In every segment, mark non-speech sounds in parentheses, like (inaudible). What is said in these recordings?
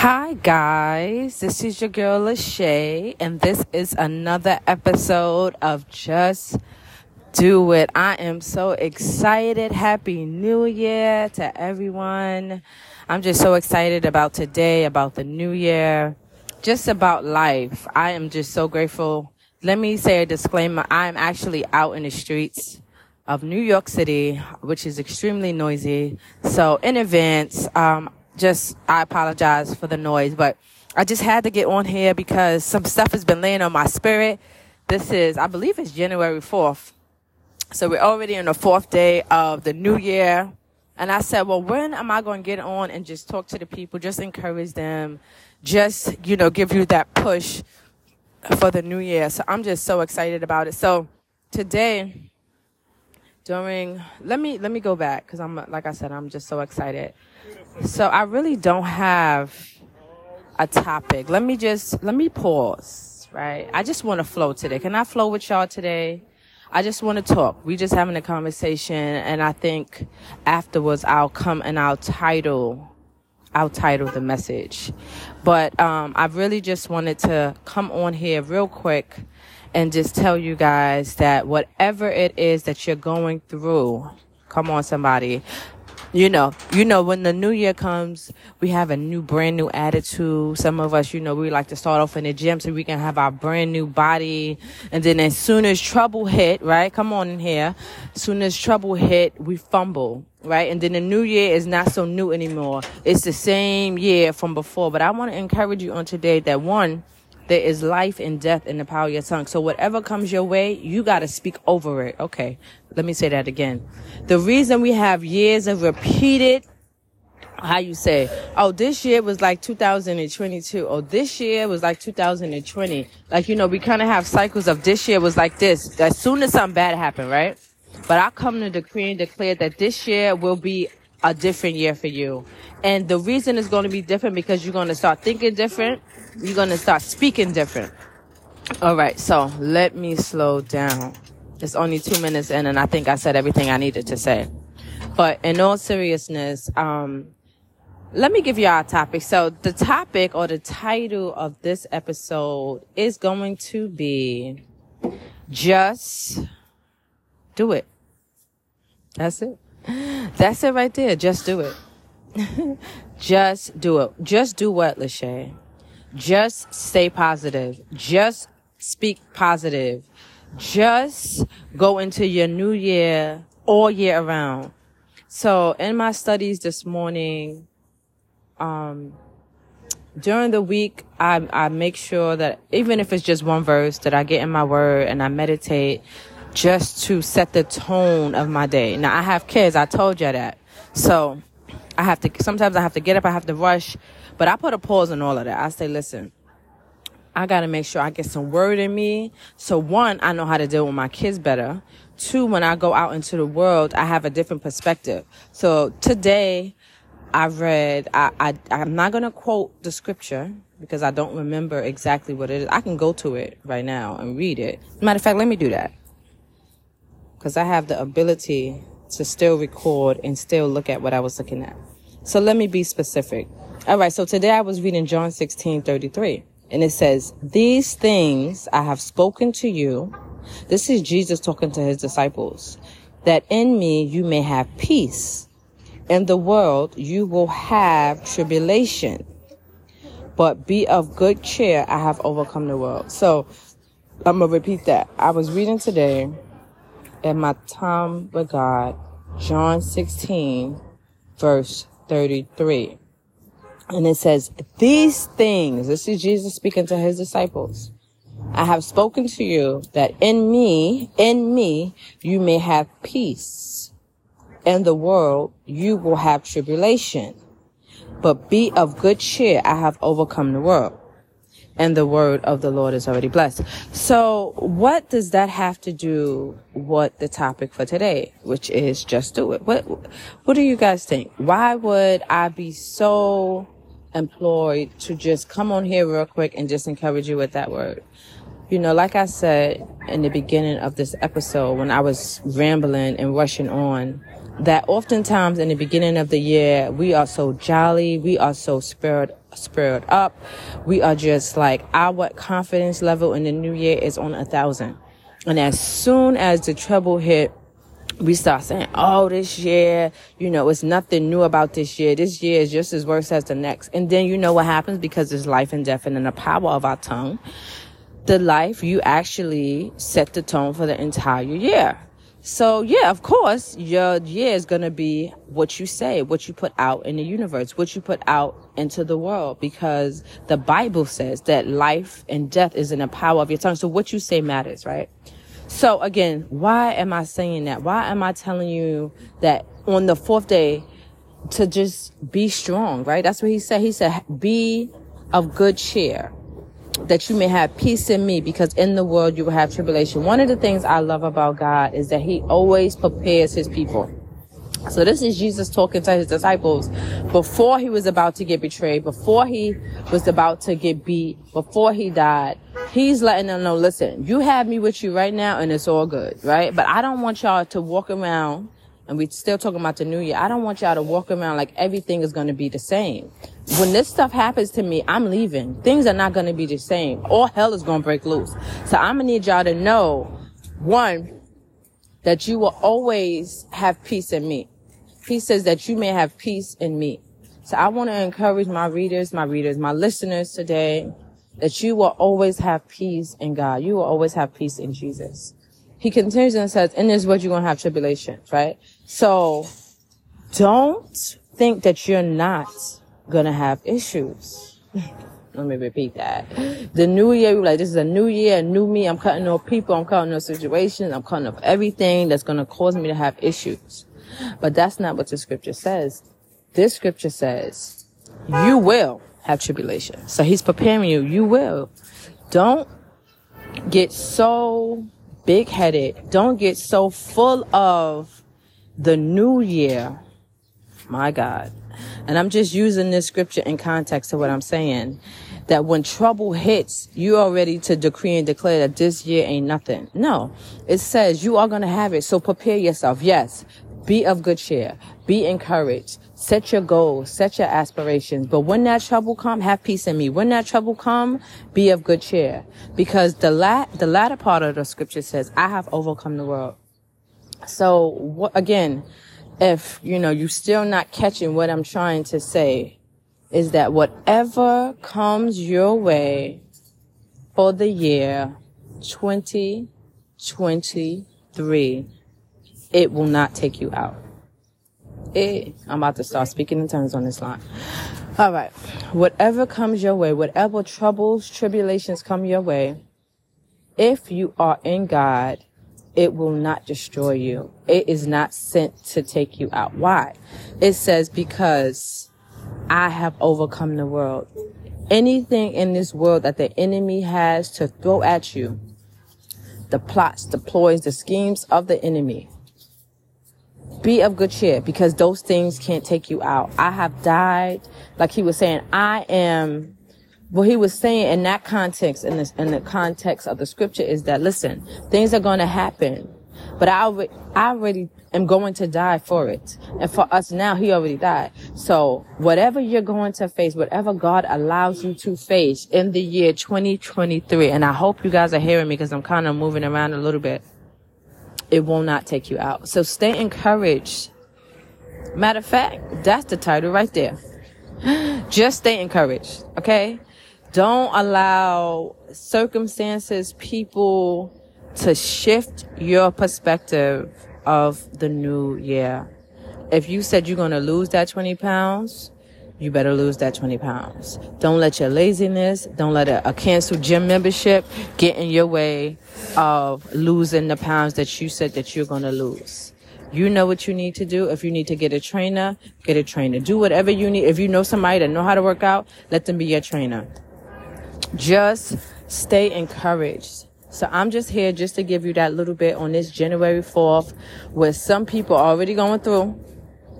Hi, guys. This is your girl, LaShay, and this is another episode of Just Do It. I am so excited. Happy New Year to everyone. I'm just so excited about today, about the new year, just about life. I am just so grateful. Let me say a disclaimer. I'm actually out in the streets of New York City, which is extremely noisy. So in advance, um, just I apologize for the noise, but I just had to get on here because some stuff has been laying on my spirit. This is, I believe it's January 4th. So we're already on the fourth day of the new year. And I said, well, when am I going to get on and just talk to the people, just encourage them, just, you know, give you that push for the new year. So I'm just so excited about it. So today, during, let me, let me go back because I'm, like I said, I'm just so excited. So I really don't have a topic. Let me just let me pause, right? I just want to flow today. Can I flow with y'all today? I just want to talk. We just having a conversation and I think afterwards I'll come and I'll title I'll title the message. But um I really just wanted to come on here real quick and just tell you guys that whatever it is that you're going through, come on somebody, you know, you know, when the new year comes, we have a new, brand new attitude. Some of us, you know, we like to start off in the gym so we can have our brand new body. And then as soon as trouble hit, right? Come on in here. As soon as trouble hit, we fumble, right? And then the new year is not so new anymore. It's the same year from before. But I want to encourage you on today that one, there is life and death in the power of your tongue. So whatever comes your way, you got to speak over it. Okay. Let me say that again. The reason we have years of repeated how you say, oh, this year was like 2022. Oh, this year was like 2020. Like, you know, we kind of have cycles of this year was like this. As soon as something bad happened, right? But I come to decree and declare that this year will be a different year for you. And the reason it's going to be different because you're going to start thinking different. You're to start speaking different. All right. So let me slow down. It's only two minutes in and I think I said everything I needed to say. But in all seriousness, um, let me give you our topic. So the topic or the title of this episode is going to be just do it. That's it. That's it right there. Just do it. (laughs) Just do it. Just do what, LaShay? Just stay positive. Just speak positive. Just go into your new year all year around. So in my studies this morning, um, during the week, I, I make sure that even if it's just one verse that I get in my word and I meditate just to set the tone of my day. Now I have kids. I told you that. So I have to, sometimes I have to get up, I have to rush, but I put a pause on all of that. I say, listen, I got to make sure I get some word in me. So one, I know how to deal with my kids better. Two, when I go out into the world, I have a different perspective. So today I read, I, I, I'm not going to quote the scripture because I don't remember exactly what it is. I can go to it right now and read it. Matter of fact, let me do that. Cause I have the ability to still record and still look at what I was looking at. So let me be specific. All right. So today I was reading John 16, 33 and it says, these things I have spoken to you. This is Jesus talking to his disciples that in me you may have peace. In the world you will have tribulation, but be of good cheer. I have overcome the world. So I'm going to repeat that. I was reading today at my time with God, John 16, verse 33. And it says, these things, this is Jesus speaking to his disciples. I have spoken to you that in me, in me, you may have peace. In the world, you will have tribulation. But be of good cheer. I have overcome the world and the word of the Lord is already blessed. So what does that have to do with the topic for today, which is just do it? What, what do you guys think? Why would I be so employed to just come on here real quick and just encourage you with that word? You know, like I said in the beginning of this episode, when I was rambling and rushing on, that oftentimes in the beginning of the year, we are so jolly, we are so spirit, spurred up. We are just like our confidence level in the new year is on a thousand. And as soon as the trouble hit, we start saying, oh, this year, you know, it's nothing new about this year. This year is just as worse as the next. And then you know what happens because it's life and death and in the power of our tongue. The life, you actually set the tone for the entire year. So yeah, of course, your year is going to be what you say, what you put out in the universe, what you put out into the world, because the Bible says that life and death is in the power of your tongue. So what you say matters, right? So again, why am I saying that? Why am I telling you that on the fourth day to just be strong, right? That's what he said. He said, be of good cheer that you may have peace in me because in the world you will have tribulation. One of the things I love about God is that he always prepares his people. So this is Jesus talking to his disciples before he was about to get betrayed, before he was about to get beat, before he died. He's letting them know, listen, you have me with you right now and it's all good, right? But I don't want y'all to walk around and we're still talking about the new year. I don't want y'all to walk around like everything is going to be the same. When this stuff happens to me, I'm leaving. Things are not going to be the same. All hell is going to break loose. So I'm going to need y'all to know, one, that you will always have peace in me. He says that you may have peace in me. So I want to encourage my readers, my readers, my listeners today, that you will always have peace in God. You will always have peace in Jesus he continues and says, in this world you're going to have tribulations, right? So don't think that you're not going to have issues. (laughs) Let me repeat that. The new year, we're like, this is a new year, new me. I'm cutting off people. I'm cutting off situations. I'm cutting off everything that's going to cause me to have issues. But that's not what the scripture says. This scripture says you will have tribulation. So he's preparing you. You will. Don't get so big headed. Don't get so full of the new year. My God. And I'm just using this scripture in context of what I'm saying. That when trouble hits, you are ready to decree and declare that this year ain't nothing. No. It says you are going to have it. So prepare yourself. Yes. Be of good cheer. Be encouraged. Set your goals. Set your aspirations. But when that trouble come, have peace in me. When that trouble come, be of good cheer. Because the la- the latter part of the scripture says, I have overcome the world. So again, if, you know, you still not catching what I'm trying to say is that whatever comes your way for the year 2023, it will not take you out. It, I'm about to start speaking in tongues on this line. All right. Whatever comes your way, whatever troubles, tribulations come your way, if you are in God, it will not destroy you. It is not sent to take you out. Why? It says, because I have overcome the world. Anything in this world that the enemy has to throw at you, the plots, the ploys, the schemes of the enemy, be of good cheer because those things can't take you out. I have died. Like he was saying, I am, what he was saying in that context, in this, in the context of the scripture is that, listen, things are going to happen, but I, I already am going to die for it. And for us now, he already died. So whatever you're going to face, whatever God allows you to face in the year 2023, and I hope you guys are hearing me because I'm kind of moving around a little bit it will not take you out. So stay encouraged. Matter of fact, that's the title right there. (gasps) Just stay encouraged, okay? Don't allow circumstances, people to shift your perspective of the new year. If you said you're going to lose that 20 pounds, you better lose that 20 pounds. Don't let your laziness, don't let a, a canceled gym membership get in your way of losing the pounds that you said that you're going to lose. You know what you need to do. If you need to get a trainer, get a trainer. Do whatever you need. If you know somebody that know how to work out, let them be your trainer. Just stay encouraged. So I'm just here just to give you that little bit on this January 4th where some people are already going through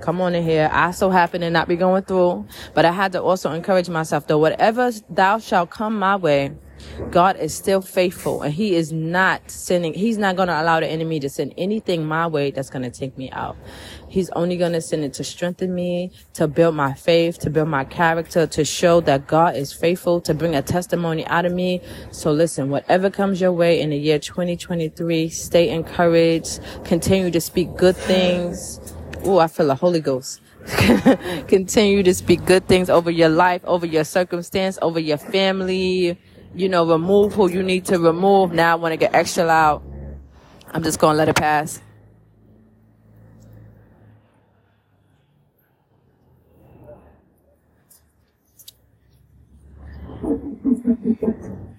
come on in here. I so happen to not be going through, but I had to also encourage myself though, whatever thou shalt come my way, God is still faithful and he is not sending, he's not going to allow the enemy to send anything my way that's going to take me out. He's only going to send it to strengthen me, to build my faith, to build my character, to show that God is faithful, to bring a testimony out of me. So listen, whatever comes your way in the year 2023, stay encouraged, continue to speak good things. Oh, I feel the Holy Ghost. (laughs) continue to speak good things over your life, over your circumstance, over your family. You know, remove who you need to remove. Now I want to get extra loud. I'm just going to let it pass. (laughs)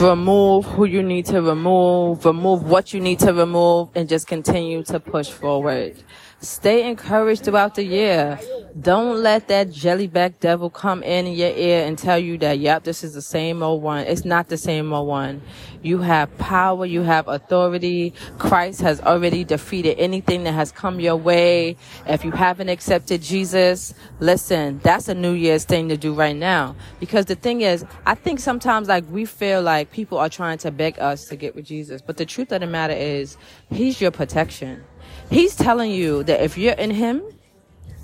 remove who you need to remove, remove what you need to remove, and just continue to push forward. Stay encouraged throughout the year. Don't let that jellyback devil come in your ear and tell you that, yep, this is the same old one. It's not the same old one. You have power. You have authority. Christ has already defeated anything that has come your way. If you haven't accepted Jesus, listen, that's a New Year's thing to do right now. Because the thing is, I think sometimes like we feel like people are trying to beg us to get with Jesus. But the truth of the matter is, He's your protection. He's telling you that if you're in Him,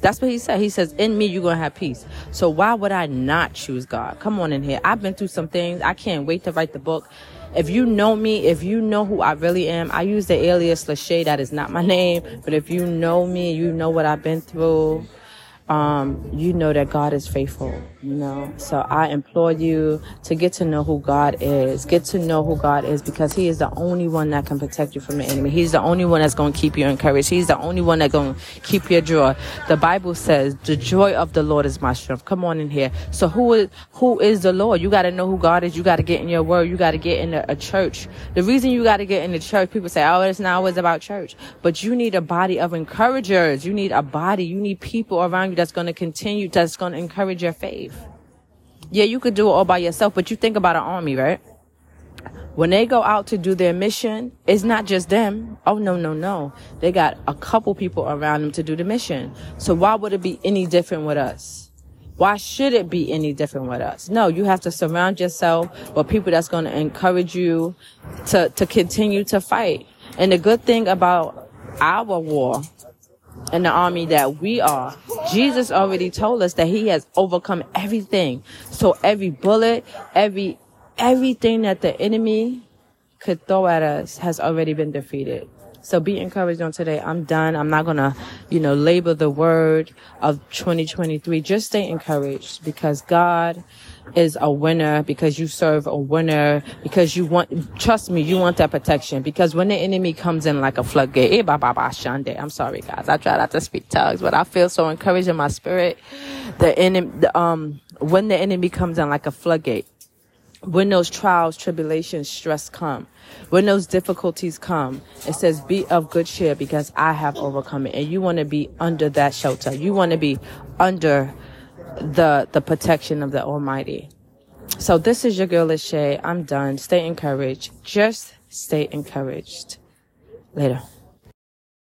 that's what he said. He says, in me, you're going to have peace. So why would I not choose God? Come on in here. I've been through some things. I can't wait to write the book. If you know me, if you know who I really am, I use the alias LaShay. That is not my name. But if you know me, you know what I've been through um, you know that God is faithful, you know. So I implore you to get to know who God is. Get to know who God is because He is the only one that can protect you from the enemy. He's the only one that's going to keep you encouraged. He's the only one that's going to keep your joy. The Bible says, "The joy of the Lord is my strength." Come on in here. So who is who is the Lord? You got to know who God is. You got to get in your word. You got to get in a, a church. The reason you got to get in the church, people say, "Oh, it's not always about church," but you need a body of encouragers. You need a body. You need people around you that's going to continue, that's going to encourage your faith. Yeah, you could do it all by yourself, but you think about an army, right? When they go out to do their mission, it's not just them. Oh, no, no, no. They got a couple people around them to do the mission. So why would it be any different with us? Why should it be any different with us? No, you have to surround yourself with people that's going to encourage you to, to continue to fight. And the good thing about our war in the army that we are. Jesus already told us that he has overcome everything. So every bullet, every, everything that the enemy could throw at us has already been defeated. So be encouraged on today. I'm done. I'm not going to, you know, label the word of 2023. Just stay encouraged because God is a winner because you serve a winner because you want, trust me, you want that protection because when the enemy comes in like a floodgate, eh, bah, bah, bah, shande. I'm sorry guys. I try not to speak tongues, but I feel so encouraged in my spirit. The enemy, um, when the enemy comes in like a floodgate, when those trials, tribulations, stress come, when those difficulties come, it says, be of good cheer because I have overcome it. And you want to be under that shelter. You want to be under the the protection of the Almighty. So this is your girl LaShay. I'm done. Stay encouraged. Just stay encouraged. Later.